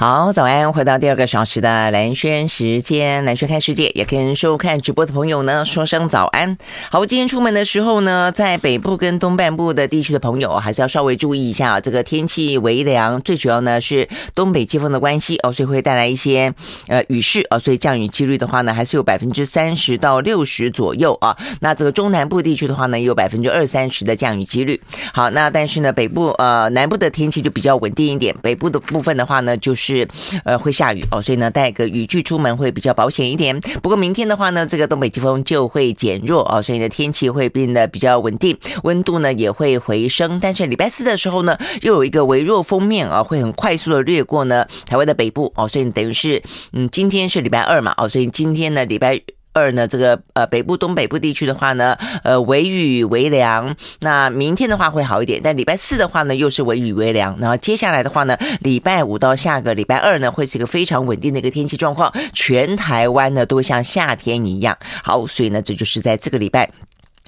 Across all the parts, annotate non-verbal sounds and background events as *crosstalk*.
好，早安！回到第二个小时的蓝轩时间，蓝轩看世界，也跟收看直播的朋友呢说声早安。好，今天出门的时候呢，在北部跟东半部的地区的朋友，还是要稍微注意一下这个天气微凉，最主要呢是东北季风的关系哦，所以会带来一些呃雨势哦，所以降雨几率的话呢，还是有百分之三十到六十左右啊。那这个中南部地区的话呢，有百分之二三十的降雨几率。好，那但是呢，北部呃南部的天气就比较稳定一点，北部的部分的话呢，就是。是呃会下雨哦，所以呢带个雨具出门会比较保险一点。不过明天的话呢，这个东北季风就会减弱哦，所以呢天气会变得比较稳定，温度呢也会回升。但是礼拜四的时候呢，又有一个微弱锋面啊，会很快速的掠过呢台湾的北部哦，所以等于是嗯今天是礼拜二嘛哦，所以今天呢礼拜。二呢，这个呃北部、东北部地区的话呢，呃微雨微凉。那明天的话会好一点，但礼拜四的话呢，又是微雨微凉。然后接下来的话呢，礼拜五到下个礼拜二呢，会是一个非常稳定的一个天气状况，全台湾呢都会像夏天一样。好，所以呢，这就是在这个礼拜。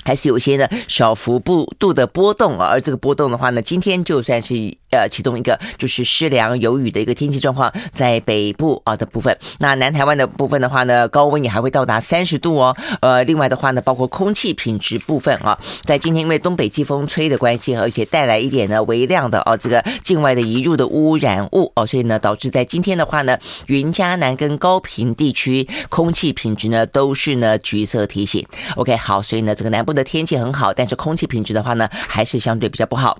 还是有些呢小幅度度的波动啊，而这个波动的话呢，今天就算是呃其中一个就是湿凉有雨的一个天气状况，在北部啊的部分，那南台湾的部分的话呢，高温也还会到达三十度哦。呃，另外的话呢，包括空气品质部分啊，在今天因为东北季风吹的关系，而且带来一点呢微量的哦这个境外的移入的污染物哦，所以呢导致在今天的话呢，云嘉南跟高屏地区空气品质呢都是呢橘色提醒。OK，好，所以呢这个南部。的天气很好，但是空气品质的话呢，还是相对比较不好。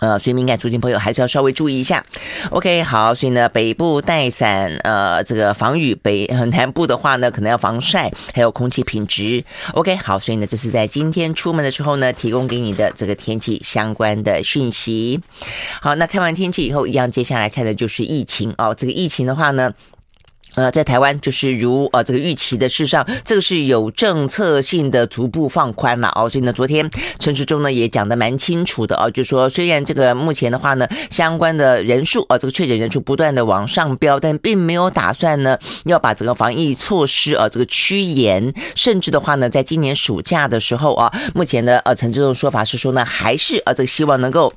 呃，所以敏感族群朋友还是要稍微注意一下。OK，好，所以呢，北部带伞，呃，这个防雨；北南部的话呢，可能要防晒，还有空气品质。OK，好，所以呢，这是在今天出门的时候呢，提供给你的这个天气相关的讯息。好，那看完天气以后，一样接下来看的就是疫情哦。这个疫情的话呢。呃，在台湾就是如呃这个预期的事实上，这个是有政策性的逐步放宽了哦。所以呢，昨天陈时中呢也讲得蛮清楚的哦，就说虽然这个目前的话呢，相关的人数啊，这个确诊人数不断的往上飙，但并没有打算呢要把整个防疫措施啊这个趋严，甚至的话呢，在今年暑假的时候啊，目前呢呃陈志忠的说法是说呢，还是啊这个希望能够。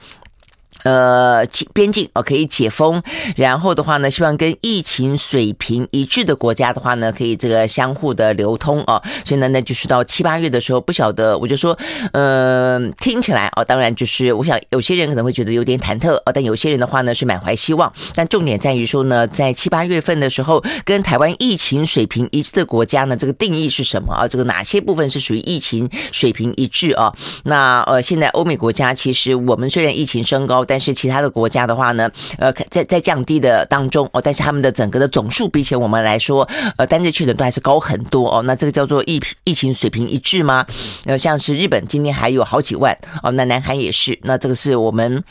呃，边境哦可以解封，然后的话呢，希望跟疫情水平一致的国家的话呢，可以这个相互的流通哦。所以呢，那就是到七八月的时候，不晓得我就说，嗯、听起来哦，当然就是我想有些人可能会觉得有点忐忑哦，但有些人的话呢是满怀希望。但重点在于说呢，在七八月份的时候，跟台湾疫情水平一致的国家呢，这个定义是什么啊？这个哪些部分是属于疫情水平一致啊？那呃，现在欧美国家其实我们虽然疫情升高，但但是其他的国家的话呢，呃，在在降低的当中哦，但是他们的整个的总数比起我们来说，呃，单日确诊都还是高很多哦。那这个叫做疫疫情水平一致吗？呃，像是日本今天还有好几万哦，那南韩也是，那这个是我们。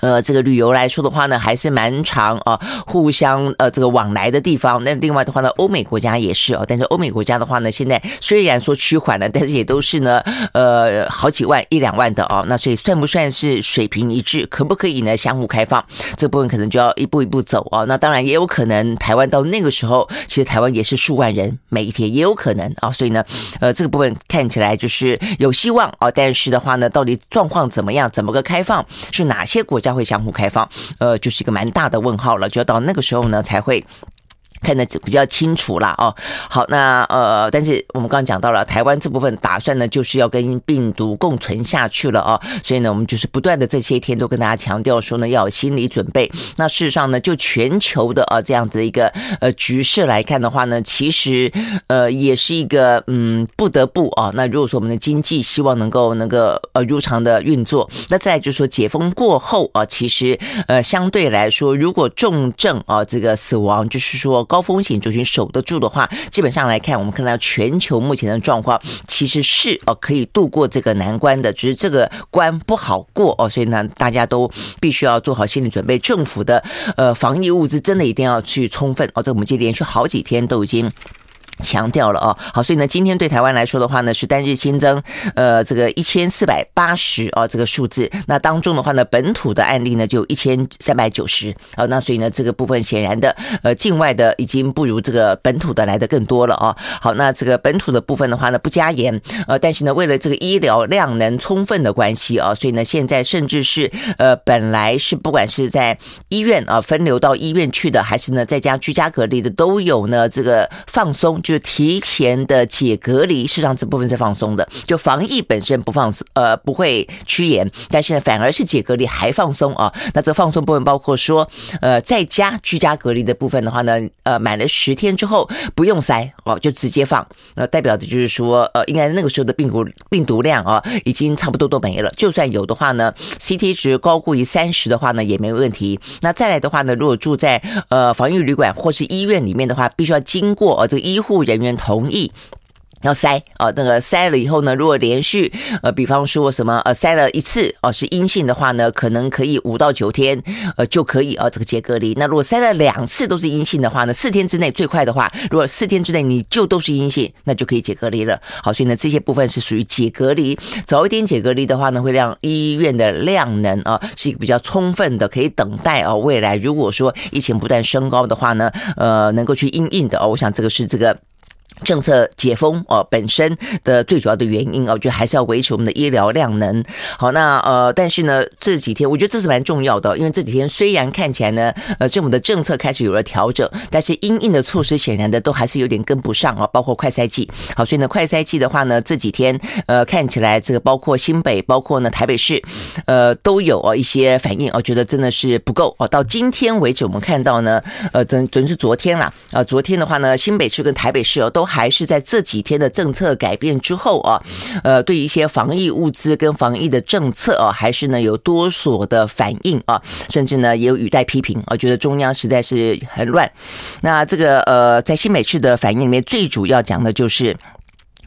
呃，这个旅游来说的话呢，还是蛮长啊，互相呃这个往来的地方。那另外的话呢，欧美国家也是哦。但是欧美国家的话呢，现在虽然说趋缓了，但是也都是呢，呃，好几万一两万的哦。那所以算不算是水平一致？可不可以呢相互开放？这部分可能就要一步一步走哦。那当然也有可能，台湾到那个时候，其实台湾也是数万人每一天，也有可能啊。所以呢，呃，这个部分看起来就是有希望哦。但是的话呢，到底状况怎么样？怎么个开放？是哪些国家会相互开放，呃，就是一个蛮大的问号了，就要到那个时候呢才会。看得比较清楚了哦。好，那呃，但是我们刚刚讲到了台湾这部分打算呢，就是要跟病毒共存下去了哦。所以呢，我们就是不断的这些天都跟大家强调说呢，要有心理准备。那事实上呢，就全球的呃这样子的一个呃局势来看的话呢，其实呃也是一个嗯不得不啊。那如果说我们的经济希望能够能够呃如常的运作，那再就是说解封过后啊，其实呃相对来说，如果重症啊这个死亡，就是说。高高风险族群守得住的话，基本上来看，我们看到全球目前的状况，其实是哦可以度过这个难关的，只是这个关不好过哦，所以呢，大家都必须要做好心理准备。政府的呃防疫物资真的一定要去充分哦，这我们这连续好几天都已经。强调了哦，好，所以呢，今天对台湾来说的话呢，是单日新增呃这个一千四百八十哦这个数字，那当中的话呢，本土的案例呢就一千三百九十，好，那所以呢这个部分显然的呃境外的已经不如这个本土的来的更多了哦，好，那这个本土的部分的话呢不加严，呃，但是呢为了这个医疗量能充分的关系啊，所以呢现在甚至是呃本来是不管是在医院啊分流到医院去的，还是呢在家居家隔离的，都有呢这个放松。就提前的解隔离，事实上这部分是放松的。就防疫本身不放松，呃，不会趋严，但是呢，反而是解隔离还放松啊。那这放松部分包括说，呃，在家居家隔离的部分的话呢，呃，满了十天之后不用筛哦，就直接放。那代表的就是说，呃，应该那个时候的病毒病毒量啊，已经差不多都没了。就算有的话呢，CT 值高过于三十的话呢，也没问题。那再来的话呢，如果住在呃防疫旅馆或是医院里面的话，必须要经过呃这个医护。人员同意要筛啊，那个筛了以后呢，如果连续呃，比方说什么呃筛了一次哦是阴性的话呢，可能可以五到九天呃就可以啊这个解隔离。那如果筛了两次都是阴性的话呢，四天之内最快的话，如果四天之内你就都是阴性，那就可以解隔离了。好，所以呢这些部分是属于解隔离，早一点解隔离的话呢，会让医院的量能啊是一个比较充分的，可以等待啊未来如果说疫情不断升高的话呢，呃能够去应应的哦，我想这个是这个。政策解封哦，本身的最主要的原因哦，就还是要维持我们的医疗量能。好，那呃，但是呢，这几天我觉得这是蛮重要的，因为这几天虽然看起来呢，呃，政府的政策开始有了调整，但是因应的措施显然的都还是有点跟不上啊，包括快筛剂。好，所以呢，快筛剂的话呢，这几天呃，看起来这个包括新北，包括呢台北市，呃，都有哦一些反应，我觉得真的是不够哦。到今天为止，我们看到呢，呃，等等于是昨天啦，啊，昨天的话呢，新北市跟台北市哦都。还是在这几天的政策改变之后啊，呃，对一些防疫物资跟防疫的政策啊，还是呢有多所的反应啊，甚至呢也有语带批评啊，觉得中央实在是很乱。那这个呃，在新北市的反应里面，最主要讲的就是。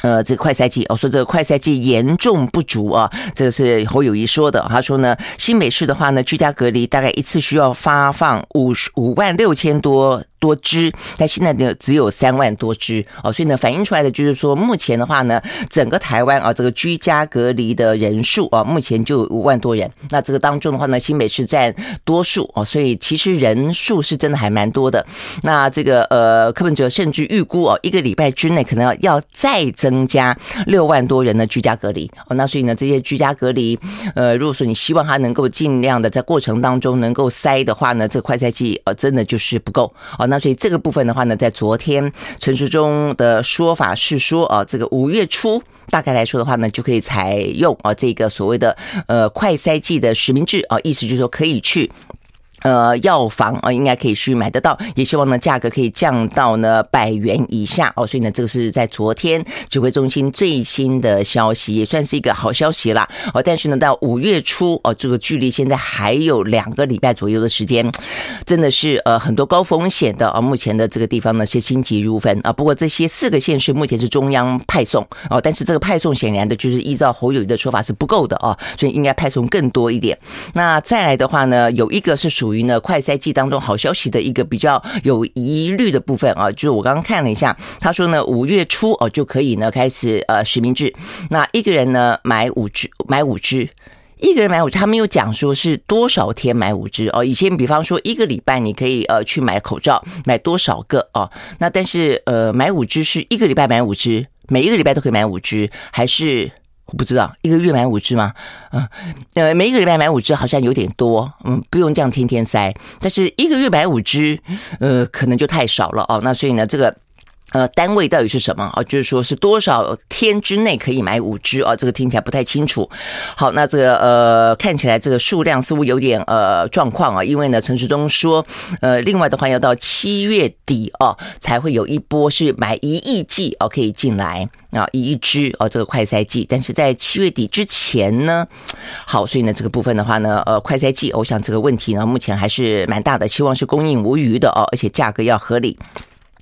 呃，这个快筛剂，我说这个快筛剂严重不足啊，这个是侯友谊说的。他说呢，新北市的话呢，居家隔离大概一次需要发放五十五万六千多多支，但现在呢只有三万多支哦，所以呢反映出来的就是说，目前的话呢，整个台湾啊，这个居家隔离的人数啊，目前就五万多人。那这个当中的话呢，新北市占多数哦，所以其实人数是真的还蛮多的。那这个呃，柯文哲甚至预估哦，一个礼拜之内可能要要再增。加六万多人的居家隔离哦，那所以呢，这些居家隔离，呃，如果说你希望他能够尽量的在过程当中能够筛的话呢，这个快筛剂呃，真的就是不够哦。那所以这个部分的话呢，在昨天陈时中的说法是说啊，这个五月初大概来说的话呢，就可以采用啊这个所谓的呃快筛剂的实名制啊，意思就是说可以去。呃，药房啊，应该可以去买得到，也希望呢价格可以降到呢百元以下哦。所以呢，这个是在昨天指挥中心最新的消息，也算是一个好消息啦。哦，但是呢，到五月初哦，这个距离现在还有两个礼拜左右的时间，真的是呃很多高风险的啊。目前的这个地方呢是心急如焚啊。不过这些四个县市目前是中央派送哦，但是这个派送显然的就是依照侯友宜的说法是不够的啊，所以应该派送更多一点。那再来的话呢，有一个是属。属于呢快筛剂当中好消息的一个比较有疑虑的部分啊，就是我刚刚看了一下，他说呢五月初哦就可以呢开始呃实名制，那一个人呢买五支买五支，一个人买五支，他没有讲说是多少天买五支哦。以前比方说一个礼拜你可以呃去买口罩买多少个哦，那但是呃买五支是一个礼拜买五支，每一个礼拜都可以买五支，还是？我不知道一个月买五支吗？嗯，呃，每一个礼拜买五支好像有点多，嗯，不用这样天天塞。但是一个月买五支，呃，可能就太少了哦。那所以呢，这个。呃，单位到底是什么啊？就是说是多少天之内可以买五支啊？这个听起来不太清楚。好，那这个呃，看起来这个数量似乎有点呃状况啊，因为呢，陈时中说，呃，另外的话要到七月底哦，才会有一波是买一亿剂哦可以进来啊，一亿支哦这个快筛剂，但是在七月底之前呢，好，所以呢这个部分的话呢，呃，快筛剂，我想这个问题呢目前还是蛮大的，希望是供应无余的哦，而且价格要合理。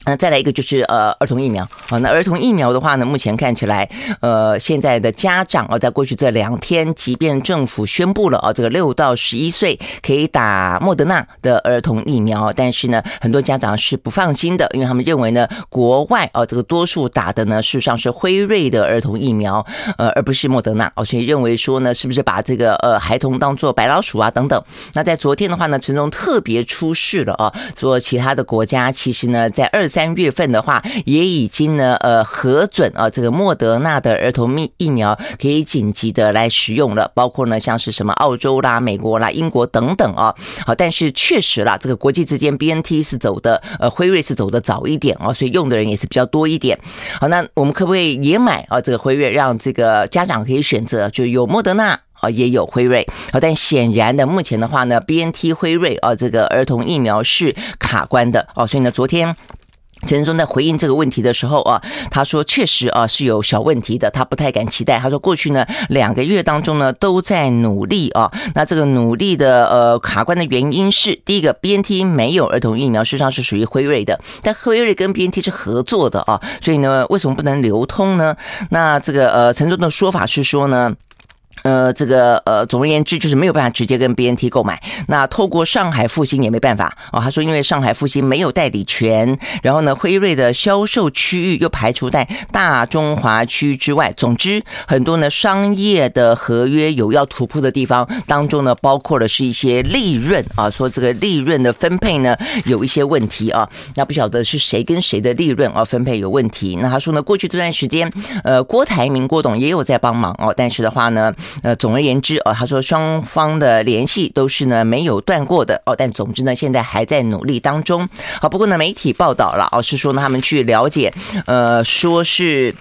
那再来一个就是呃儿童疫苗啊，那儿童疫苗的话呢，目前看起来呃现在的家长啊，在过去这两天，即便政府宣布了啊，这个六到十一岁可以打莫德纳的儿童疫苗，但是呢，很多家长是不放心的，因为他们认为呢，国外啊这个多数打的呢事实上是辉瑞的儿童疫苗，呃而不是莫德纳哦，所以认为说呢，是不是把这个呃孩童当做白老鼠啊等等？那在昨天的话呢，陈时中特别出示了啊，说其他的国家其实呢，在二。三月份的话，也已经呢，呃，核准啊，这个莫德纳的儿童疫疫苗可以紧急的来使用了，包括呢，像是什么澳洲啦、美国啦、英国等等啊。好，但是确实啦，这个国际之间，BNT 是走的，呃，辉瑞是走的早一点啊，所以用的人也是比较多一点。好，那我们可不可以也买啊？这个辉瑞，让这个家长可以选择，就有莫德纳啊，也有辉瑞。好，但显然的，目前的话呢，BNT 辉瑞啊，这个儿童疫苗是卡关的哦，所以呢，昨天。陈忠在回应这个问题的时候啊，他说确实啊是有小问题的，他不太敢期待。他说过去呢两个月当中呢都在努力啊，那这个努力的呃卡关的原因是第一个，BNT 没有儿童疫苗，事实上是属于辉瑞的，但辉瑞跟 BNT 是合作的啊，所以呢为什么不能流通呢？那这个呃陈忠的说法是说呢。呃，这个呃，总而言之就是没有办法直接跟 BNT 购买。那透过上海复星也没办法哦。他说，因为上海复星没有代理权，然后呢，辉瑞的销售区域又排除在大中华区之外。总之，很多呢商业的合约有要突破的地方当中呢，包括的是一些利润啊，说这个利润的分配呢有一些问题啊。那不晓得是谁跟谁的利润啊分配有问题。那他说呢，过去这段时间，呃，郭台铭郭董也有在帮忙哦，但是的话呢。呃，总而言之，哦，他说双方的联系都是呢没有断过的哦，但总之呢，现在还在努力当中。好，不过呢，媒体报道了，哦，是说呢，他们去了解，呃，说是。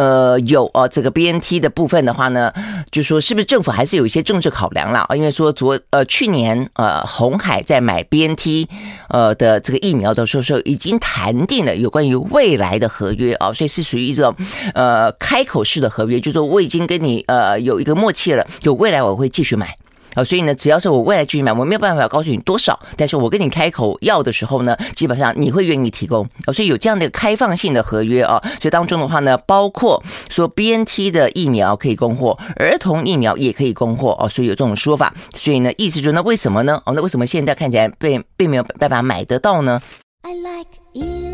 呃，有哦，这个 BNT 的部分的话呢，就说是不是政府还是有一些政治考量了啊？因为说昨呃去年呃红海在买 BNT 呃的这个疫苗的时候，说已经谈定了有关于未来的合约啊，所以是属于一种呃开口式的合约，就是说我已经跟你呃有一个默契了，就未来我会继续买。啊，所以呢，只要是我未来继续买，我没有办法告诉你多少，但是我跟你开口要的时候呢，基本上你会愿意提供。啊，所以有这样的开放性的合约啊，所以当中的话呢，包括说 BNT 的疫苗可以供货，儿童疫苗也可以供货哦，所以有这种说法。所以呢，意思就是那为什么呢？哦，那为什么现在看起来并并没有办法买得到呢？I like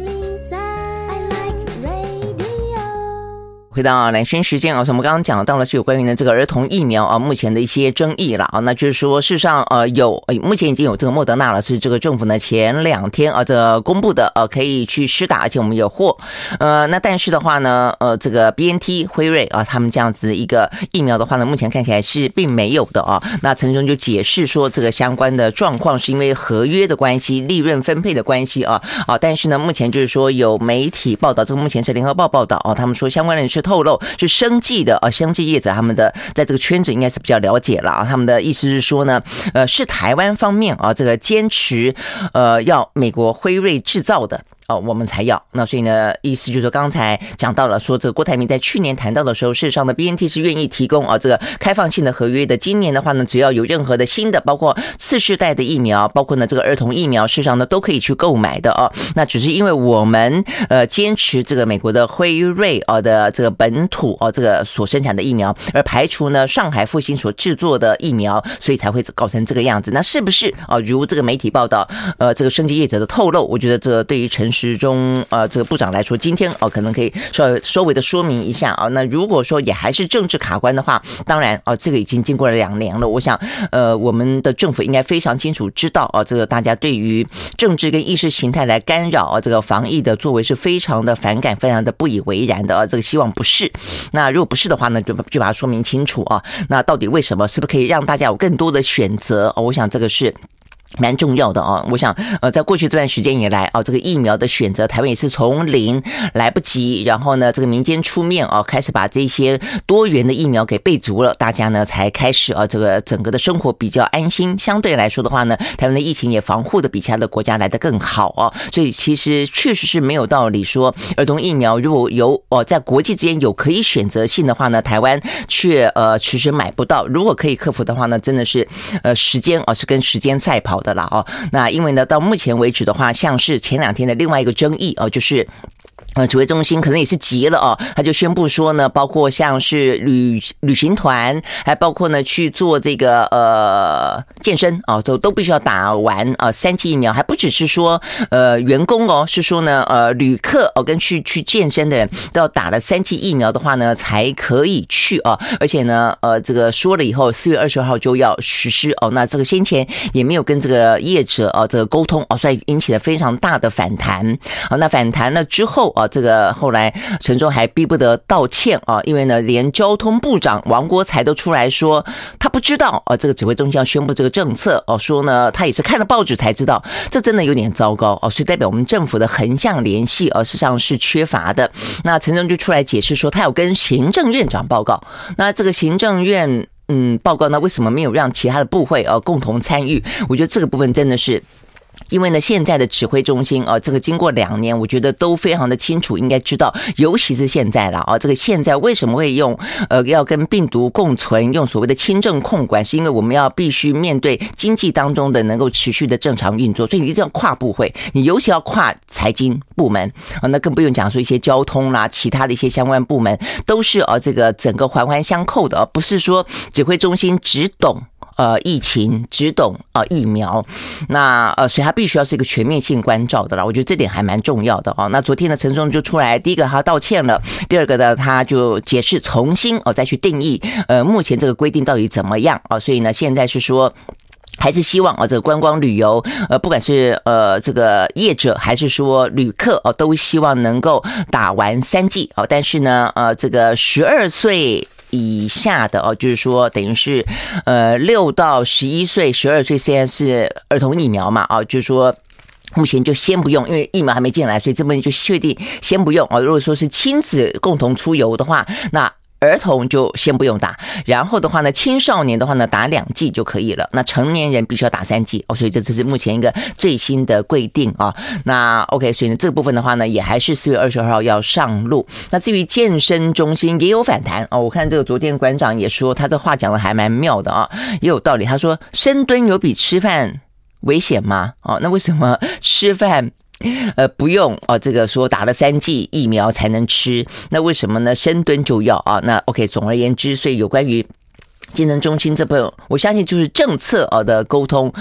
回到蓝轩时间啊，我们刚刚讲到了是有关于呢这个儿童疫苗啊，目前的一些争议了啊，那就是说事实上呃有，目前已经有这个莫德纳了，是这个政府呢前两天啊这公布的呃可以去施打，而且我们有货，呃那但是的话呢呃这个 BNT 辉瑞啊他们这样子一个疫苗的话呢，目前看起来是并没有的啊。那陈时中就解释说这个相关的状况是因为合约的关系、利润分配的关系啊啊，但是呢目前就是说有媒体报道，这个目前是联合报报道啊，他们说相关人士。透露是生计的啊，生计业者他们的在这个圈子应该是比较了解了啊。他们的意思是说呢，呃，是台湾方面啊，这个坚持呃要美国辉瑞制造的。哦，我们才要那，所以呢，意思就是说，刚才讲到了，说这个郭台铭在去年谈到的时候，事实上呢，BNT 是愿意提供啊这个开放性的合约的。今年的话呢，只要有任何的新的，包括次世代的疫苗，包括呢这个儿童疫苗，事实上呢都可以去购买的哦。那只是因为我们呃坚持这个美国的辉瑞啊的这个本土哦这个所生产的疫苗，而排除呢上海复星所制作的疫苗，所以才会搞成这个样子。那是不是啊？如这个媒体报道，呃，这个生技业者的透露，我觉得这个对于陈。时中，呃，这个部长来说，今天哦，可能可以稍稍微的说明一下啊。那如果说也还是政治卡关的话，当然啊，这个已经经过了两年了。我想，呃，我们的政府应该非常清楚知道啊，这个大家对于政治跟意识形态来干扰啊，这个防疫的作为是非常的反感，非常的不以为然的啊。这个希望不是。那如果不是的话呢，就就把它说明清楚啊。那到底为什么？是不是可以让大家有更多的选择？我想这个是。蛮重要的啊，我想，呃，在过去这段时间以来啊，这个疫苗的选择，台湾也是从零来不及，然后呢，这个民间出面啊，开始把这些多元的疫苗给备足了，大家呢才开始啊，这个整个的生活比较安心。相对来说的话呢，台湾的疫情也防护的比其他的国家来的更好啊，所以其实确实是没有道理说儿童疫苗如果有哦，在国际之间有可以选择性的话呢，台湾却呃迟迟买不到。如果可以克服的话呢，真的是呃时间啊是跟时间赛跑。好的啦哦。那因为呢，到目前为止的话，像是前两天的另外一个争议哦，就是。呃，指挥中心可能也是急了哦，他就宣布说呢，包括像是旅旅行团，还包括呢去做这个呃健身啊，都都必须要打完啊三剂疫苗，还不只是说呃员工哦，是说呢呃旅客哦跟去去健身的人都要打了三剂疫苗的话呢才可以去哦，而且呢呃这个说了以后四月二十号就要实施哦，那这个先前也没有跟这个业者哦这个沟通哦，所以引起了非常大的反弹，好，那反弹了之后啊。这个后来陈忠还逼不得道歉啊，因为呢，连交通部长王国才都出来说他不知道啊，这个指挥中心要宣布这个政策哦，说呢他也是看了报纸才知道，这真的有点糟糕哦，所以代表我们政府的横向联系而实际上是缺乏的。那陈忠就出来解释说，他有跟行政院长报告，那这个行政院嗯报告呢，为什么没有让其他的部会呃共同参与？我觉得这个部分真的是。因为呢，现在的指挥中心啊，这个经过两年，我觉得都非常的清楚，应该知道，尤其是现在了啊，这个现在为什么会用呃要跟病毒共存，用所谓的轻症控管，是因为我们要必须面对经济当中的能够持续的正常运作，所以你一定要跨部会，你尤其要跨财经部门啊，那更不用讲说一些交通啦，其他的一些相关部门都是啊，这个整个环环相扣的，而不是说指挥中心只懂。呃，疫情只懂啊、呃、疫苗，那呃，所以他必须要是一个全面性关照的啦。我觉得这点还蛮重要的哦。那昨天呢，陈松就出来，第一个他道歉了，第二个呢，他就解释重新哦再去定义呃目前这个规定到底怎么样啊？所以呢，现在是说还是希望啊这个观光旅游呃不管是呃这个业者还是说旅客哦，都希望能够打完三剂哦。但是呢，呃这个十二岁。以下的哦，就是说，等于是，呃，六到十一岁、十二岁，现在是儿童疫苗嘛，啊，就是说，目前就先不用，因为疫苗还没进来，所以这边就确定先不用啊。如果说是亲子共同出游的话，那。儿童就先不用打，然后的话呢，青少年的话呢，打两剂就可以了。那成年人必须要打三剂哦，所以这只是目前一个最新的规定啊。那 OK，所以呢，这个部分的话呢，也还是四月二十号要上路。那至于健身中心也有反弹哦，我看这个昨天馆长也说，他这话讲的还蛮妙的啊，也有道理。他说深蹲有比吃饭危险吗？哦，那为什么吃饭？呃，不用啊，这个说打了三剂疫苗才能吃，那为什么呢？深蹲就要啊？那 OK，总而言之，所以有关于。金融中心这部分，我相信就是政策啊的沟通，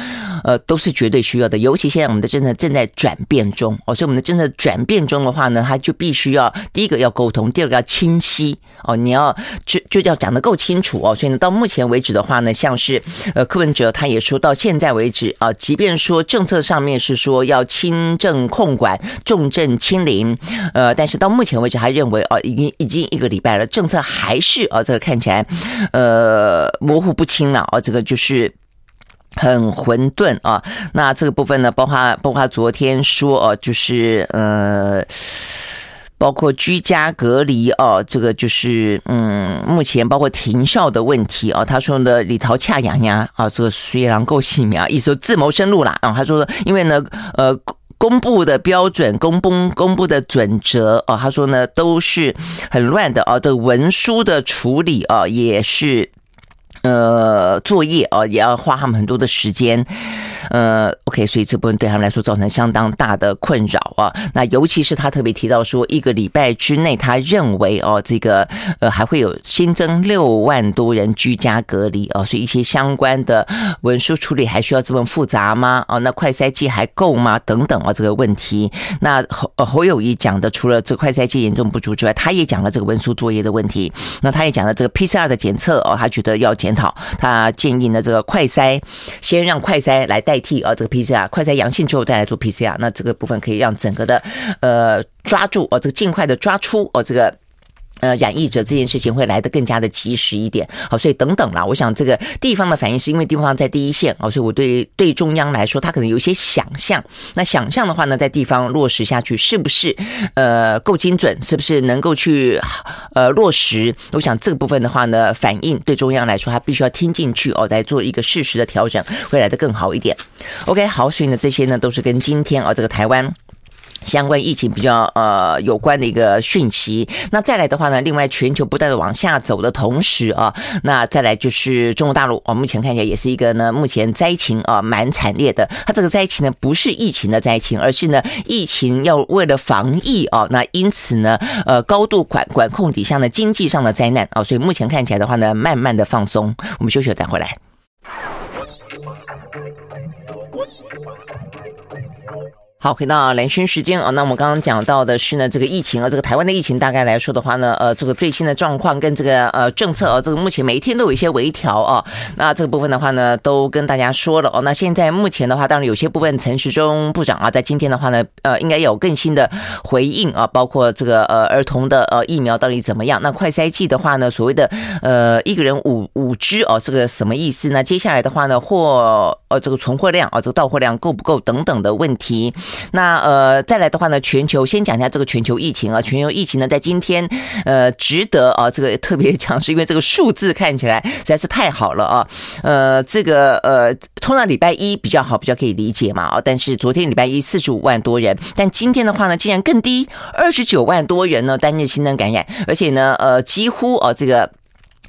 呃，都是绝对需要的。尤其现在我们的政策正在转变中哦，所以我们的政策转变中的话呢，它就必须要第一个要沟通，第二个要清晰哦，你要就就要讲得够清楚哦。所以呢，到目前为止的话呢，像是呃柯文哲他也说到现在为止啊，即便说政策上面是说要轻症控管、重症清零，呃，但是到目前为止还认为哦，已经已经一个礼拜了，政策还是啊这个看起来呃。模糊不清了啊，这个就是很混沌啊。那这个部分呢，包括包括昨天说哦，就是呃，包括居家隔离哦，这个就是嗯，目前包括停校的问题啊。他说呢，里头恰洋洋啊，这个虽然够细苗，意思说自谋生路啦啊。他说，因为呢，呃，公布的标准、公布公布的准则啊，他说呢，都是很乱的啊。这文书的处理啊，也是。呃，作业啊，也要花他们很多的时间。呃，OK，所以这部分对他们来说造成相当大的困扰啊。那尤其是他特别提到说，一个礼拜之内，他认为哦，这个呃还会有新增六万多人居家隔离哦，所以一些相关的文书处理还需要这么复杂吗？哦，那快筛剂还够吗？等等啊，这个问题。那侯侯友谊讲的，除了这快筛剂严重不足之外，他也讲了这个文书作业的问题。那他也讲了这个 PCR 的检测哦，他觉得要检讨，他建议呢这个快筛先让快筛来带。代替啊，这个 PCR 快在阳性之后再来做 PCR，那这个部分可以让整个的呃抓住哦，这个尽快的抓出哦这个。呃，染疫者这件事情会来得更加的及时一点，好，所以等等啦，我想这个地方的反应是因为地方在第一线，哦，所以我对对中央来说，他可能有一些想象，那想象的话呢，在地方落实下去是不是呃够精准，是不是能够去呃落实？我想这个部分的话呢，反应对中央来说，他必须要听进去哦，再做一个适时的调整，会来得更好一点。OK，好，所以呢，这些呢都是跟今天啊这个台湾。相关疫情比较呃有关的一个讯息。那再来的话呢，另外全球不断的往下走的同时啊，那再来就是中国大陆啊，目前看起来也是一个呢，目前灾情啊蛮惨烈的。它这个灾情呢不是疫情的灾情，而是呢疫情要为了防疫啊，那因此呢呃高度管管控底下呢经济上的灾难啊，所以目前看起来的话呢，慢慢的放松。我们休息了再回来。好，回到兰萱时间啊，那我们刚刚讲到的是呢，这个疫情啊，这个台湾的疫情大概来说的话呢，呃，这个最新的状况跟这个呃政策啊，这个目前每一天都有一些微调啊，那这个部分的话呢，都跟大家说了哦。那现在目前的话，当然有些部分陈时中部长啊，在今天的话呢，呃，应该有更新的回应啊，包括这个呃儿童的呃疫苗到底怎么样？那快筛剂的话呢，所谓的呃一个人五五支哦，这个什么意思呢？接下来的话呢，货呃这个存货量啊，这个到货量够不够等等的问题。那呃，再来的话呢，全球先讲一下这个全球疫情啊，全球疫情呢，在今天呃，值得啊，这个特别讲，是因为这个数字看起来实在是太好了啊，呃，这个呃，通常礼拜一比较好，比较可以理解嘛啊，但是昨天礼拜一四十五万多人，但今天的话呢，竟然更低，二十九万多人呢单日新增感染，而且呢，呃，几乎啊这个。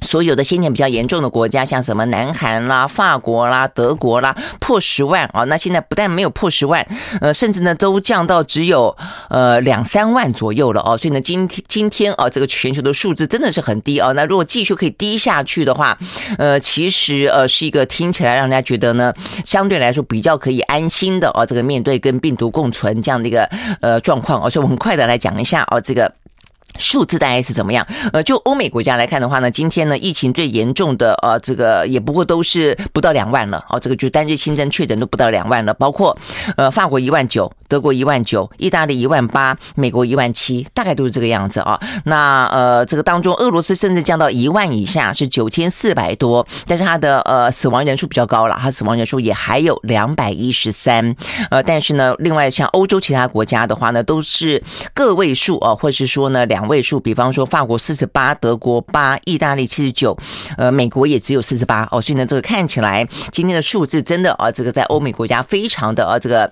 所有的先前比较严重的国家，像什么南韩啦、法国啦、德国啦，破十万啊。那现在不但没有破十万，呃，甚至呢都降到只有呃两三万左右了哦。所以呢，今天今天啊，这个全球的数字真的是很低哦。那如果继续可以低下去的话，呃，其实呃是一个听起来让人家觉得呢，相对来说比较可以安心的哦。这个面对跟病毒共存这样的一个呃状况哦，所以我们很快的来讲一下哦，这个。数字大概是怎么样？呃，就欧美国家来看的话呢，今天呢疫情最严重的呃，这个也不过都是不到两万了哦，这个就单日新增确诊都不到两万了，包括呃法国一万九，德国一万九，意大利一万八，美国一万七，大概都是这个样子啊。那呃这个当中，俄罗斯甚至降到一万以下，是九千四百多，但是它的呃死亡人数比较高了，它死亡人数也还有两百一十三。呃，但是呢，另外像欧洲其他国家的话呢，都是个位数啊，或是说呢两。位数，比方说法国四十八，德国八，意大利七十九，呃，美国也只有四十八哦，所以呢，这个看起来今天的数字真的啊，这个在欧美国家非常的啊，这个。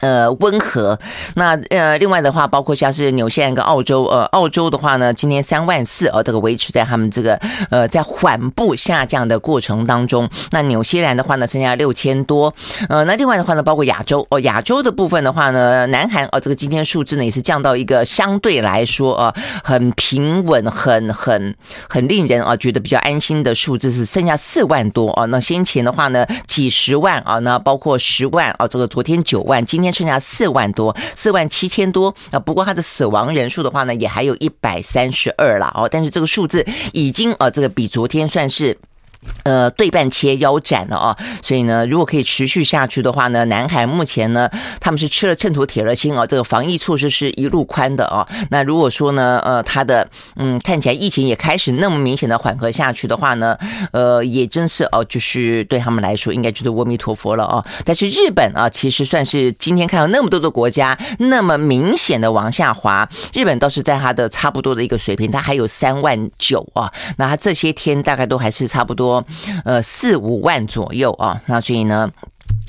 呃，温和。那呃，另外的话，包括像是纽西兰跟澳洲，呃，澳洲的话呢，今天三万四，哦，这个维持在他们这个呃在缓步下降的过程当中。那纽西兰的话呢，剩下六千多。呃，那另外的话呢，包括亚洲，哦，亚洲的部分的话呢，南韩，哦，这个今天数字呢也是降到一个相对来说啊，很平稳，很很很令人啊觉得比较安心的数字，是剩下四万多。哦，那先前的话呢，几十万啊，那包括十万啊，这个昨天九万，今天。剩下四万多，四万七千多啊。不过他的死亡人数的话呢，也还有一百三十二了哦。但是这个数字已经呃，这个比昨天算是。呃，对半切腰斩了啊！所以呢，如果可以持续下去的话呢，南韩目前呢，他们是吃了秤砣铁了心啊，这个防疫措施是一路宽的啊。那如果说呢，呃，他的嗯，看起来疫情也开始那么明显的缓和下去的话呢，呃，也真是哦，就是对他们来说，应该就是阿弥陀佛了啊。但是日本啊，其实算是今天看到那么多的国家那么明显的往下滑，日本倒是在它的差不多的一个水平，它还有三万九啊。那它这些天大概都还是差不多。说呃四五万左右啊，那所以呢，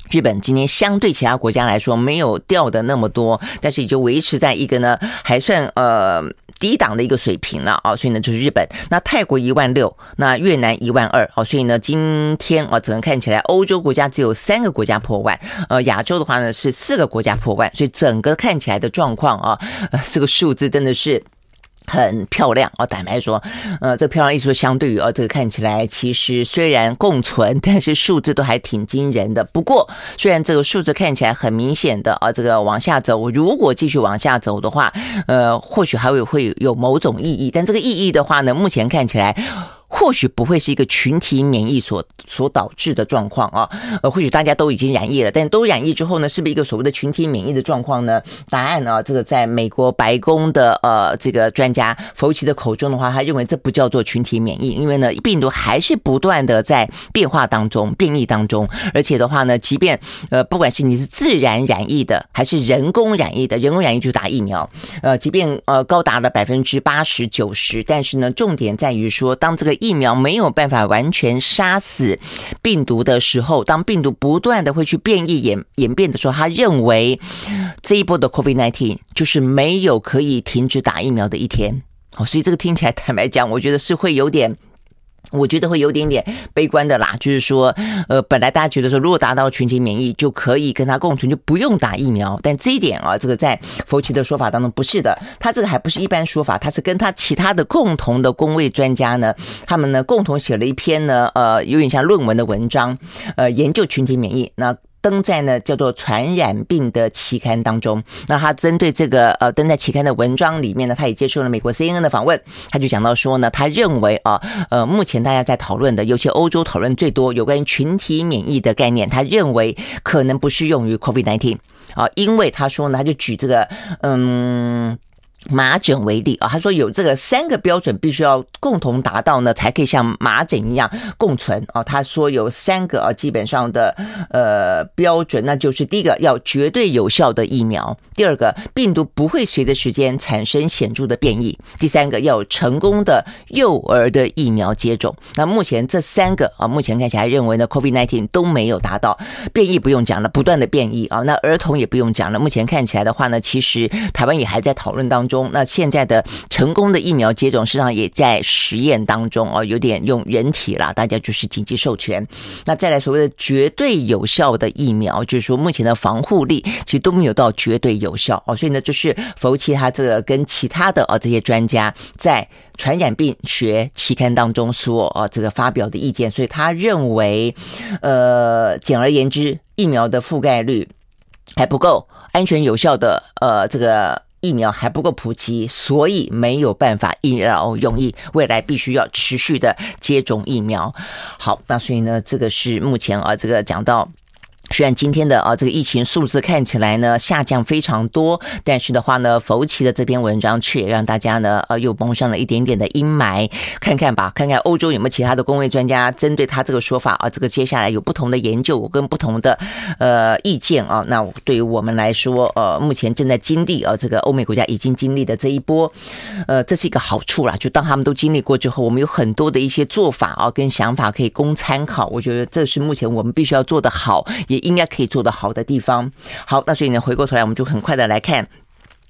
日本今天相对其他国家来说没有掉的那么多，但是也就维持在一个呢还算呃低档的一个水平了啊，所以呢就是日本，那泰国一万六，那越南一万二啊，所以呢今天啊整个看起来欧洲国家只有三个国家破万，呃亚洲的话呢是四个国家破万，所以整个看起来的状况啊，呃这个数字真的是。很漂亮哦，坦白说，呃，这漂亮艺术，相对于哦，这个看起来其实虽然共存，但是数字都还挺惊人的。不过，虽然这个数字看起来很明显的啊，这个往下走，如果继续往下走的话，呃，或许还会会有某种意义。但这个意义的话呢，目前看起来。或许不会是一个群体免疫所所导致的状况啊，呃，或许大家都已经染疫了，但都染疫之后呢，是不是一个所谓的群体免疫的状况呢？答案呢，这个在美国白宫的呃这个专家福奇的口中的话，他认为这不叫做群体免疫，因为呢，病毒还是不断的在变化当中、变异当中，而且的话呢，即便呃不管是你是自然染疫的，还是人工染疫的，人工染疫就打疫苗，呃，即便呃高达了百分之八十九十，但是呢，重点在于说，当这个疫苗没有办法完全杀死病毒的时候，当病毒不断的会去变异演演变的时候，他认为这一波的 COVID nineteen 就是没有可以停止打疫苗的一天。哦，所以这个听起来坦白讲，我觉得是会有点。我觉得会有点点悲观的啦，就是说，呃，本来大家觉得说，如果达到群体免疫，就可以跟他共存，就不用打疫苗。但这一点啊，这个在佛奇的说法当中不是的，他这个还不是一般说法，他是跟他其他的共同的工位专家呢，他们呢共同写了一篇呢，呃，有点像论文的文章，呃，研究群体免疫。那登在呢叫做《传染病》的期刊当中，那他针对这个呃登在期刊的文章里面呢，他也接受了美国 CNN 的访问，他就讲到说呢，他认为啊呃目前大家在讨论的，尤其欧洲讨论最多有关于群体免疫的概念，他认为可能不适用于 COVID-19 啊，因为他说呢，他就举这个嗯。麻疹为例啊，他说有这个三个标准必须要共同达到呢，才可以像麻疹一样共存啊。他说有三个啊，基本上的呃标准，那就是第一个要绝对有效的疫苗，第二个病毒不会随着时间产生显著的变异，第三个要成功的幼儿的疫苗接种。那目前这三个啊，目前看起来认为呢，COVID-19 都没有达到，变异不用讲了，不断的变异啊。那儿童也不用讲了，目前看起来的话呢，其实台湾也还在讨论当中。中，那现在的成功的疫苗接种，实际上也在实验当中哦，有点用人体啦，大家就是紧急授权。那再来所谓的绝对有效的疫苗，就是说目前的防护力其实都没有到绝对有效哦，所以呢，就是佛奇他这个跟其他的啊这些专家在传染病学期刊当中所啊这个发表的意见，所以他认为，呃，简而言之，疫苗的覆盖率还不够，安全有效的呃这个。疫苗还不够普及，所以没有办法一劳永逸。未来必须要持续的接种疫苗。好，那所以呢，这个是目前啊，这个讲到。虽然今天的啊这个疫情数字看起来呢下降非常多，但是的话呢，佛奇的这篇文章却让大家呢呃又蒙上了一点点的阴霾。看看吧，看看欧洲有没有其他的公卫专家针对他这个说法啊，这个接下来有不同的研究跟不同的呃意见啊。那对于我们来说，呃，目前正在经历啊这个欧美国家已经经历的这一波，呃，这是一个好处啦。就当他们都经历过之后，我们有很多的一些做法啊跟想法可以供参考。我觉得这是目前我们必须要做得好也。应该可以做得好的地方。好，那所以呢，回过头来，我们就很快的来看。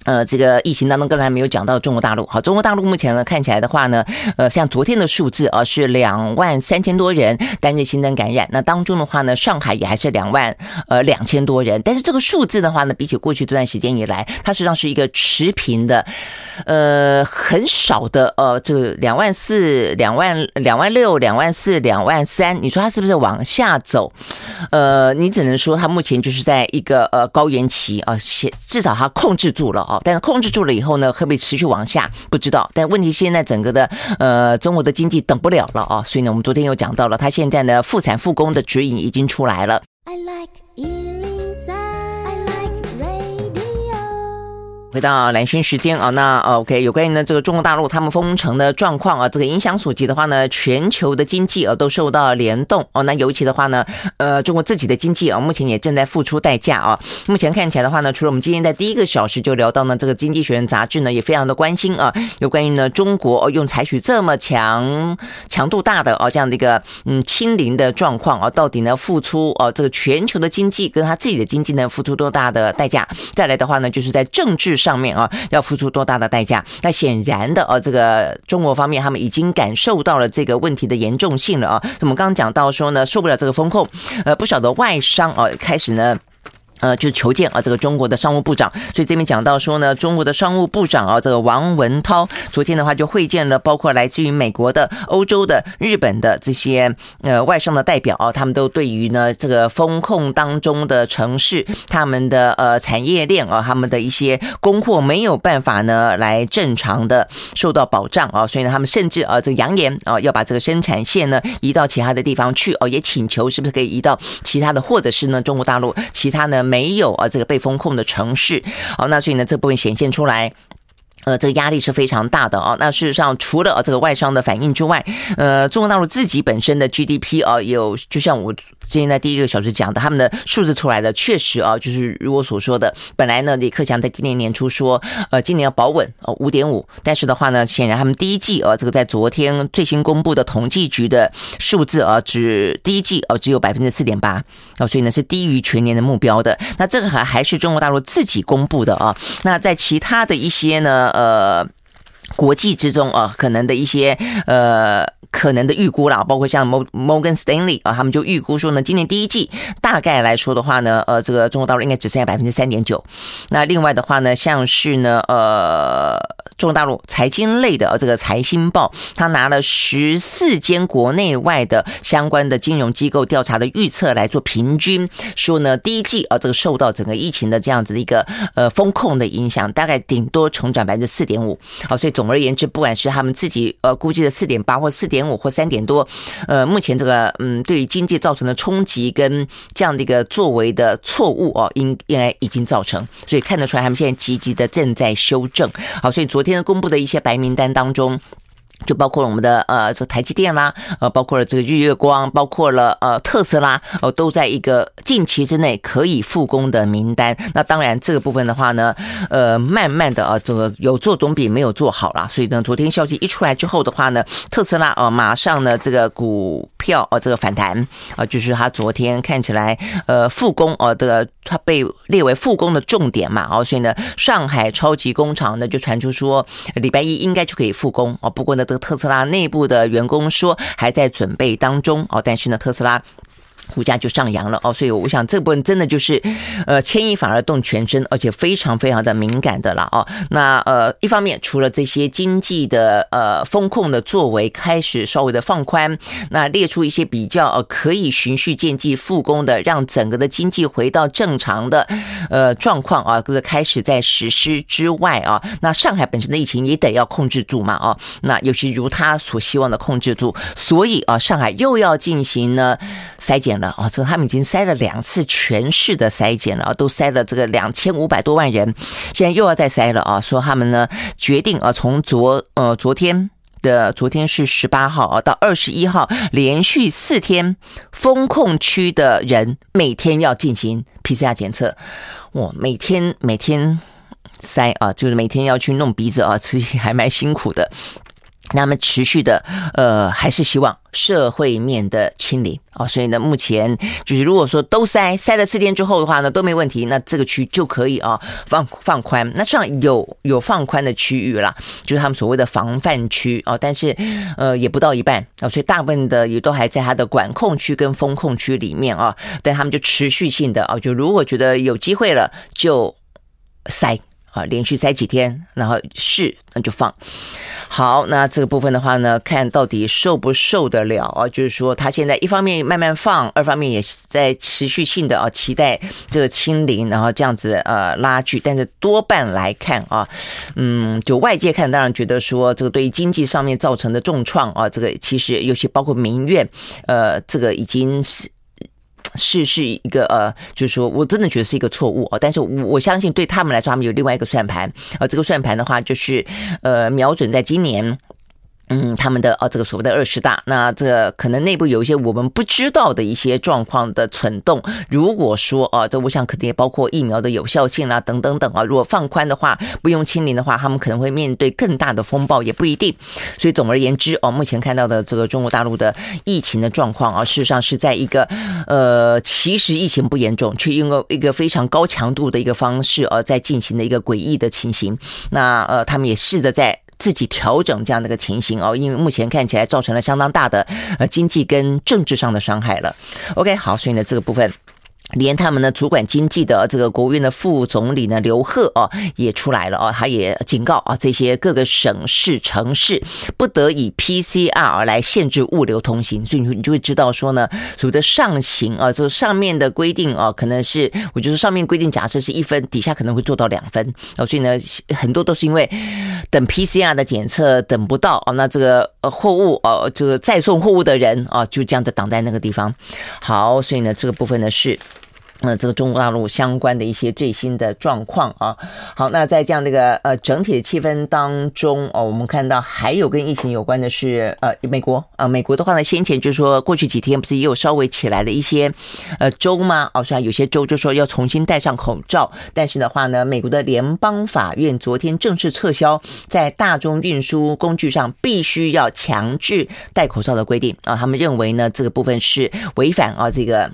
呃，这个疫情当中，刚才没有讲到中国大陆。好，中国大陆目前呢，看起来的话呢，呃，像昨天的数字啊，是两万三千多人单日新增感染。那当中的话呢，上海也还是两万呃两千多人。但是这个数字的话呢，比起过去这段时间以来，它实际上是一个持平的，呃，很少的呃，这个两万四、两万、两万六、两万四、两万三。你说它是不是往下走？呃，你只能说它目前就是在一个呃高原期啊，至少它控制住了。但是控制住了以后呢，会不会持续往下？不知道。但问题现在整个的呃中国的经济等不了了啊，所以呢，我们昨天又讲到了，它现在呢复产复工的指引已经出来了。I like 回到蓝轩时间啊，那 OK，有关于呢这个中国大陆他们封城的状况啊，这个影响所及的话呢，全球的经济啊都受到联动哦。那尤其的话呢，呃，中国自己的经济啊，目前也正在付出代价啊。目前看起来的话呢，除了我们今天在第一个小时就聊到呢，这个《经济学人》杂志呢也非常的关心啊，有关于呢中国用采取这么强强度大的啊这样的一个嗯清零的状况啊，到底呢付出啊这个全球的经济跟他自己的经济呢付出多大的代价？再来的话呢，就是在政治。上面啊，要付出多大的代价？那显然的，呃，这个中国方面他们已经感受到了这个问题的严重性了啊。我们刚刚讲到说呢，受不了这个风控，呃，不少的外商啊，开始呢。呃，就是求见啊，这个中国的商务部长，所以这边讲到说呢，中国的商务部长啊，这个王文涛昨天的话就会见了，包括来自于美国的、欧洲的、日本的这些呃外商的代表啊，他们都对于呢这个风控当中的城市，他们的呃产业链啊，他们的一些供货没有办法呢来正常的受到保障啊，所以呢，他们甚至啊这个扬言啊要把这个生产线呢移到其他的地方去哦，也请求是不是可以移到其他的，或者是呢中国大陆其他呢。没有啊，这个被封控的城市，好，那所以呢，这部分显现出来。呃，这个压力是非常大的啊。那事实上，除了这个外商的反应之外，呃，中国大陆自己本身的 GDP 啊，有就像我今天在第一个小时讲的，他们的数字出来的确实啊，就是如我所说的，本来呢，李克强在今年年初说，呃，今年要保稳哦，五点五，但是的话呢，显然他们第一季啊，这个在昨天最新公布的统计局的数字啊，只第一季啊只有百分之四点八啊，所以呢是低于全年的目标的。那这个还还是中国大陆自己公布的啊。那在其他的一些呢，呃，国际之中啊，可能的一些呃，可能的预估啦，包括像 Morgan Stanley 啊，他们就预估说呢，今年第一季大概来说的话呢，呃，这个中国大陆应该只剩下百分之三点九。那另外的话呢，像是呢，呃，中国大陆财经类的这个财新报，他拿了十四间国内外的相关的金融机构调查的预测来做平均，说呢，第一季啊，这个受到整个疫情的这样子的一个呃风控的影响，大概顶多成长百分之四点五。好，所以总而言之，不管是他们自己呃估计的四点八或四点五或三点多，呃，目前这个嗯，对于经济造成的冲击跟这样的一个作为的错误哦，应应该已经造成，所以看得出来他们现在积极的正在修正。好，所以昨天公布的一些白名单当中。就包括了我们的呃，这个台积电啦，呃，包括了这个日月光，包括了呃特斯拉，呃，都在一个近期之内可以复工的名单。那当然这个部分的话呢，呃，慢慢的啊，这个有做总比没有做好啦。所以呢，昨天消息一出来之后的话呢，特斯拉啊，马上呢这个股票啊这个反弹啊，就是它昨天看起来呃复工啊，这个它被列为复工的重点嘛，哦，所以呢，上海超级工厂呢就传出说礼拜一应该就可以复工啊，不过呢。这个特斯拉内部的员工说还在准备当中哦，但是呢，特斯拉。股价就上扬了哦，所以我想这部分真的就是，呃，牵一发而动全身，而且非常非常的敏感的了哦。那呃，一方面除了这些经济的呃风控的作为开始稍微的放宽，那列出一些比较呃可以循序渐进复工的，让整个的经济回到正常的呃状况啊，这个开始在实施之外啊，那上海本身的疫情也得要控制住嘛啊，那尤其如他所希望的控制住，所以啊，上海又要进行呢筛检。了啊，这他们已经筛了两次全市的筛检了啊，都筛了这个两千五百多万人，现在又要再筛了啊。说他们呢决定啊，从昨呃昨天的昨天是十八号啊，到二十一号连续四天封控区的人每天要进行 PCR 检测，哇，每天每天筛啊，就是每天要去弄鼻子啊，其实还蛮辛苦的。那么持续的，呃，还是希望社会面的清零啊，所以呢，目前就是如果说都塞塞了四天之后的话呢，都没问题，那这个区就可以啊放放宽。那上有有放宽的区域啦，就是他们所谓的防范区啊，但是呃也不到一半啊，所以大部分的也都还在它的管控区跟封控区里面啊，但他们就持续性的啊，就如果觉得有机会了就塞啊，连续塞几天，然后是那就放。好，那这个部分的话呢，看到底受不受得了啊？就是说，他现在一方面慢慢放，二方面也在持续性的啊期待这个清零，然后这样子呃拉锯。但是多半来看啊，嗯，就外界看，当然觉得说这个对于经济上面造成的重创啊，这个其实尤其包括民怨，呃，这个已经是。是是一个呃，就是说我真的觉得是一个错误啊，但是我我相信对他们来说，他们有另外一个算盘啊，这个算盘的话就是呃，瞄准在今年。嗯，他们的啊，这个所谓的二十大，那这可能内部有一些我们不知道的一些状况的存动。如果说啊，这我想肯定也包括疫苗的有效性啦，等等等啊。如果放宽的话，不用清零的话，他们可能会面对更大的风暴，也不一定。所以总而言之，哦，目前看到的这个中国大陆的疫情的状况啊，事实上是在一个呃，其实疫情不严重，却用一个非常高强度的一个方式而，在进行的一个诡异的情形。那呃，他们也试着在。自己调整这样的一个情形哦，因为目前看起来造成了相当大的呃经济跟政治上的伤害了。OK，好，所以呢这个部分。连他们呢，主管经济的这个国务院的副总理呢，刘鹤啊，也出来了啊，他也警告啊，这些各个省市城市不得以 PCR 来限制物流通行，所以你就会知道说呢，所谓的上行啊，这上面的规定啊，可能是我觉得上面规定假设是一分，底下可能会做到两分啊，所以呢，很多都是因为等 PCR 的检测等不到啊，那这个呃货物呃这个载送货物的人啊，就这样子挡在那个地方。好，所以呢，这个部分呢是。呃，这个中国大陆相关的一些最新的状况啊，好，那在这样的一个呃整体的气氛当中哦，我们看到还有跟疫情有关的是呃美国啊、美国的话呢，先前就是说过去几天不是也有稍微起来的一些呃州吗？哦，虽然有些州就说要重新戴上口罩，但是的话呢，美国的联邦法院昨天正式撤销在大众运输工具上必须要强制戴口罩的规定啊，他们认为呢这个部分是违反啊这个。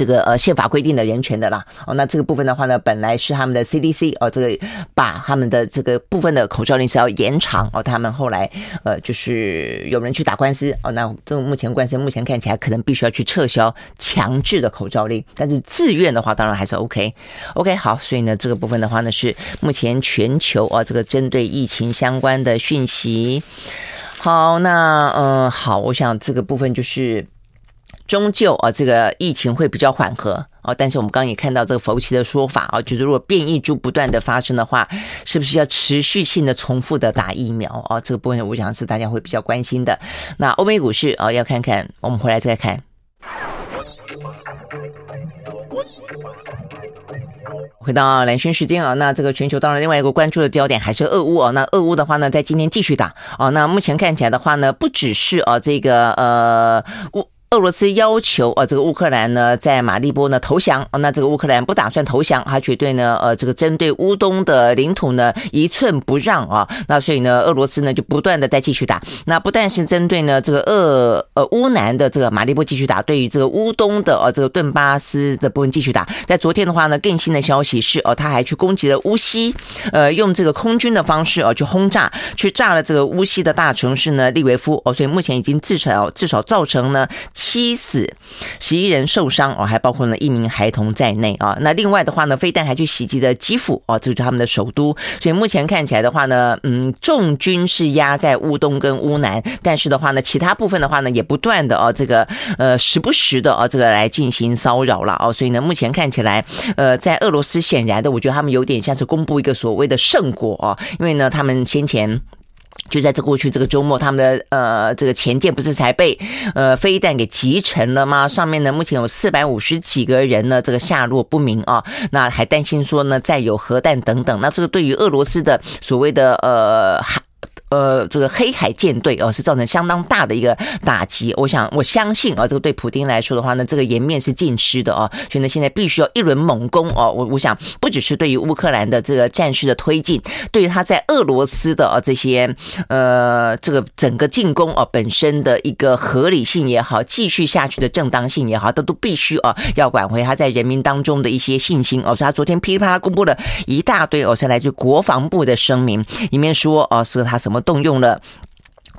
这个呃宪法规定的人权的啦，哦，那这个部分的话呢，本来是他们的 CDC 哦，这个把他们的这个部分的口罩令是要延长哦，他们后来呃就是有人去打官司哦，那这目前官司目前看起来可能必须要去撤销强制的口罩令，但是自愿的话当然还是 OK OK 好，所以呢这个部分的话呢是目前全球啊这个针对疫情相关的讯息。好，那嗯、好，我想这个部分就是。终究啊，这个疫情会比较缓和啊，但是我们刚刚也看到这个佛奇的说法啊，就是如果变异株不断的发生的话，是不是要持续性的重复的打疫苗啊？这个部分我想是大家会比较关心的。那欧美股市啊，要看看，我们回来再看。回到蓝轩时间啊，那这个全球当然另外一个关注的焦点还是俄乌啊。那俄乌的话呢，在今天继续打啊。那目前看起来的话呢，不只是啊这个呃乌。俄罗斯要求呃，这个乌克兰呢在马利波呢投降，那这个乌克兰不打算投降，他绝对呢呃这个针对乌东的领土呢一寸不让啊，那所以呢俄罗斯呢就不断的在继续打，那不但是针对呢这个俄呃乌南的这个马利波继续打，对于这个乌东的呃这个顿巴斯的部分继续打，在昨天的话呢更新的消息是哦，他还去攻击了乌西，呃用这个空军的方式哦去轰炸，去炸了这个乌西的大城市呢利维夫。哦，所以目前已经至少至少造成呢。七死，十一人受伤哦，还包括了一名孩童在内啊。那另外的话呢，飞弹还去袭击了基辅哦，这就是他们的首都。所以目前看起来的话呢，嗯，重军是压在乌东跟乌南，但是的话呢，其他部分的话呢，也不断的哦，这个呃，时不时的哦，这个来进行骚扰了哦。所以呢，目前看起来，呃，在俄罗斯显然的，我觉得他们有点像是公布一个所谓的圣果哦，因为呢，他们先前。就在这过去这个周末，他们的呃这个前舰不是才被呃飞弹给击沉了吗？上面呢目前有四百五十几个人呢，这个下落不明啊。那还担心说呢再有核弹等等。那这个对于俄罗斯的所谓的呃。呃，这个黑海舰队哦，是造成相当大的一个打击。我想，我相信啊，这个对普丁来说的话呢，这个颜面是尽失的哦。所以呢，现在必须要一轮猛攻哦。我我想，不只是对于乌克兰的这个战事的推进，对于他在俄罗斯的啊这些呃这个整个进攻哦本身的一个合理性也好，继续下去的正当性也好，都都必须啊要挽回他在人民当中的一些信心哦。所以他昨天噼里啪啦公布了一大堆哦，是来自国防部的声明，里面说哦，是他什么。动用了。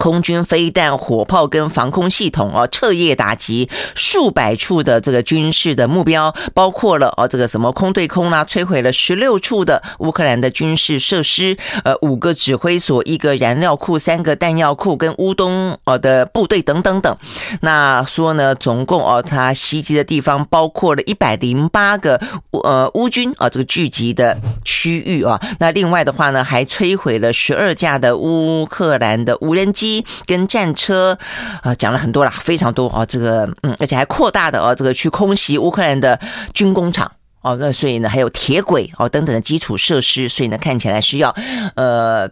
空军飞弹、火炮跟防空系统哦，彻夜打击数百处的这个军事的目标，包括了哦这个什么空对空啦，摧毁了十六处的乌克兰的军事设施，呃五个指挥所、一个燃料库、三个弹药库跟乌东哦的部队等等等。那说呢，总共哦他袭击的地方包括了一百零八个呃乌军啊这个聚集的区域啊。那另外的话呢，还摧毁了十二架的乌克兰的无人机。跟战车啊，讲了很多啦，非常多啊，这个嗯，而且还扩大的啊，这个去空袭乌克兰的军工厂哦，那所以呢，还有铁轨哦等等的基础设施，所以呢，看起来是要呃。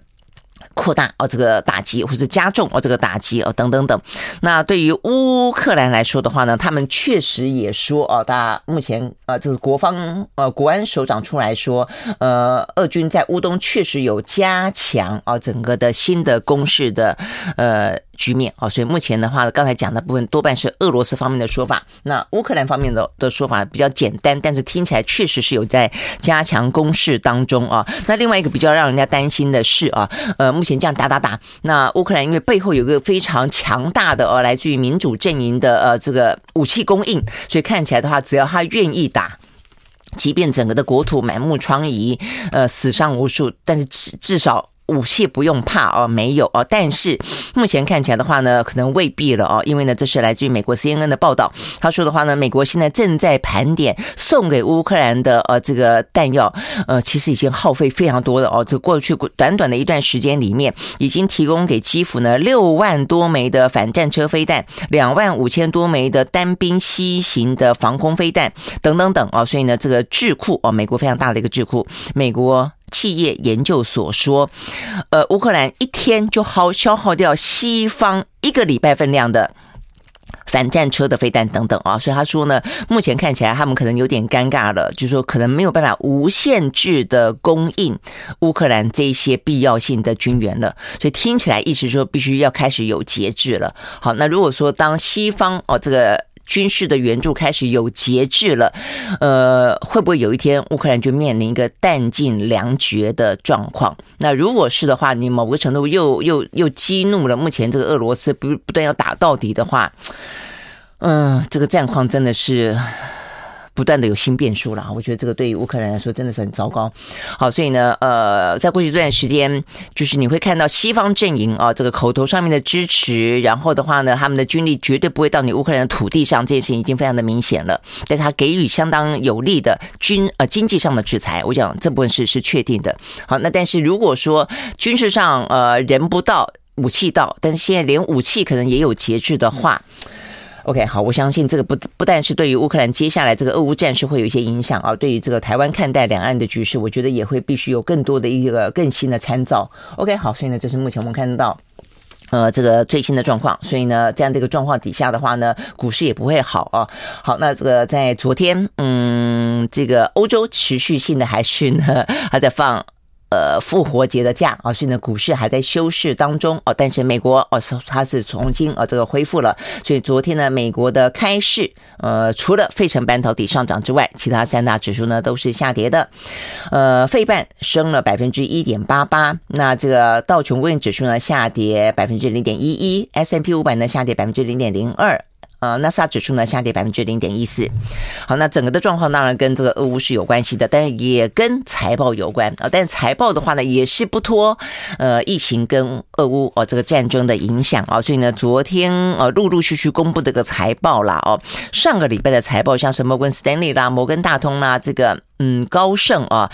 扩大哦，这个打击或者加重哦，这个打击哦，等等等。那对于乌克兰来说的话呢，他们确实也说哦，大目前呃，这个国防呃国安首长出来说，呃，俄军在乌东确实有加强啊，整个的新的攻势的呃。局面啊，所以目前的话，刚才讲的部分多半是俄罗斯方面的说法，那乌克兰方面的的说法比较简单，但是听起来确实是有在加强攻势当中啊。那另外一个比较让人家担心的是啊，呃，目前这样打打打，那乌克兰因为背后有个非常强大的呃来自于民主阵营的呃这个武器供应，所以看起来的话，只要他愿意打，即便整个的国土满目疮痍，呃，死伤无数，但是至至少。武器不用怕哦，没有哦。但是目前看起来的话呢，可能未必了哦，因为呢，这是来自于美国 CNN 的报道。他说的话呢，美国现在正在盘点送给乌克兰的呃这个弹药，呃，其实已经耗费非常多的哦。这过去短短的一段时间里面，已经提供给基辅呢六万多枚的反战车飞弹，两万五千多枚的单兵西行的防空飞弹等等等哦。所以呢，这个智库哦，美国非常大的一个智库，美国。企业研究所说，呃，乌克兰一天就耗消耗掉西方一个礼拜分量的反战车的飞弹等等啊，所以他说呢，目前看起来他们可能有点尴尬了，就是说可能没有办法无限制的供应乌克兰这些必要性的军援了，所以听起来意思说必须要开始有节制了。好，那如果说当西方哦这个。军事的援助开始有节制了，呃，会不会有一天乌克兰就面临一个弹尽粮绝的状况？那如果是的话，你某个程度又又又激怒了目前这个俄罗斯，不不断要打到底的话，嗯、这个战况真的是。不断的有新变数了，我觉得这个对于乌克兰来说真的是很糟糕。好，所以呢，呃，在过去这段时间，就是你会看到西方阵营啊，这个口头上面的支持，然后的话呢，他们的军力绝对不会到你乌克兰的土地上，这件事情已经非常的明显了。但是他给予相当有力的军呃经济上的制裁，我讲这部分是是确定的。好，那但是如果说军事上呃人不到，武器到，但是现在连武器可能也有节制的话。OK，好，我相信这个不不但是对于乌克兰接下来这个俄乌战事会有一些影响啊，对于这个台湾看待两岸的局势，我觉得也会必须有更多的一个更新的参照。OK，好，所以呢，这是目前我们看到呃这个最新的状况。所以呢，这样的一个状况底下的话呢，股市也不会好啊。好，那这个在昨天，嗯，这个欧洲持续性的还是呢 *laughs* 还在放。呃，复活节的假啊，所以呢，股市还在休市当中哦。但是美国哦，它是重新啊这个恢复了。所以昨天呢，美国的开市，呃，除了费城半导体上涨之外，其他三大指数呢都是下跌的。呃，费半升了百分之一点八八，那这个道琼工业指数呢下跌百分之零点一一，S&P 五百呢下跌百分之零点零二。呃，纳斯达指数呢下跌百分之零点一四。好，那整个的状况当然跟这个俄乌是有关系的，但是也跟财报有关啊。但是财报的话呢，也是不脱呃疫情跟俄乌哦这个战争的影响啊。所以呢，昨天呃陆陆续续公布这个财报啦哦，上个礼拜的财报像什么摩根斯丹利啦、摩根大通啦，这个嗯高盛啊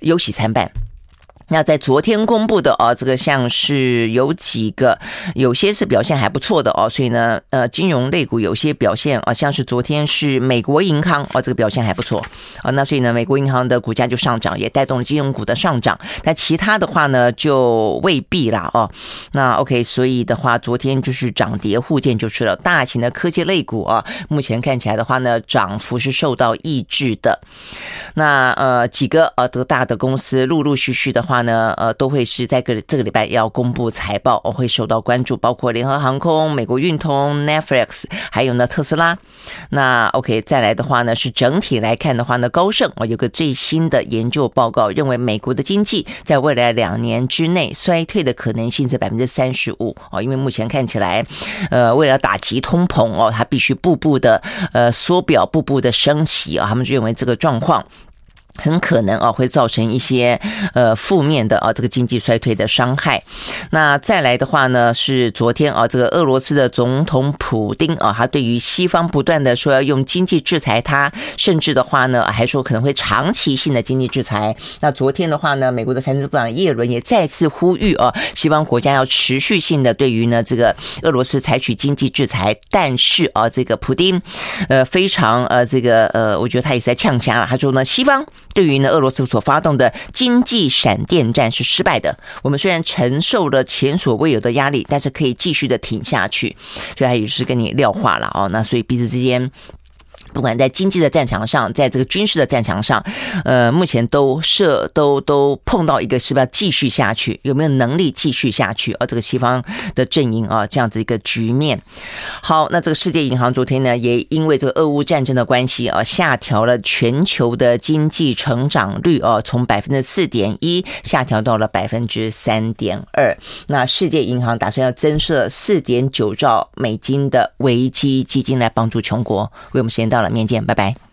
忧喜参半。那在昨天公布的哦，这个像是有几个，有些是表现还不错的哦，所以呢，呃，金融类股有些表现啊，像是昨天是美国银行哦，这个表现还不错啊，那所以呢，美国银行的股价就上涨，也带动了金融股的上涨。但其他的话呢，就未必啦哦。那 OK，所以的话，昨天就是涨跌互见就是了。大型的科技类股啊，目前看起来的话呢，涨幅是受到抑制的。那呃，几个呃，这个大的公司陆陆续续的话。呢，呃，都会是在个这个礼拜要公布财报，我会受到关注，包括联合航空、美国运通、Netflix，还有呢特斯拉。那 OK，再来的话呢，是整体来看的话呢，高盛我有个最新的研究报告，认为美国的经济在未来两年之内衰退的可能性是百分之三十五哦，因为目前看起来，呃，为了打击通膨哦，它必须步步的呃缩表，步步的升息啊，他们认为这个状况。很可能啊，会造成一些呃负面的啊这个经济衰退的伤害。那再来的话呢，是昨天啊这个俄罗斯的总统普丁啊，他对于西方不断的说要用经济制裁他，甚至的话呢还说可能会长期性的经济制裁。那昨天的话呢，美国的财政部长耶伦也再次呼吁啊，西方国家要持续性的对于呢这个俄罗斯采取经济制裁。但是啊，这个普丁呃非常呃这个呃，我觉得他也是在呛声了，他说呢西方。对于呢，俄罗斯所发动的经济闪电战是失败的。我们虽然承受了前所未有的压力，但是可以继续的挺下去。所以他也是跟你撂话了哦。那所以彼此之间。不管在经济的战场上，在这个军事的战场上，呃，目前都设都都碰到一个是不是要继续下去，有没有能力继续下去？而这个西方的阵营啊，这样子一个局面。好，那这个世界银行昨天呢，也因为这个俄乌战争的关系啊，下调了全球的经济成长率啊，从百分之四点一下调到了百分之三点二。那世界银行打算要增设四点九兆美金的危机基金来帮助穷国。为我们时间到到了，明天见，拜拜。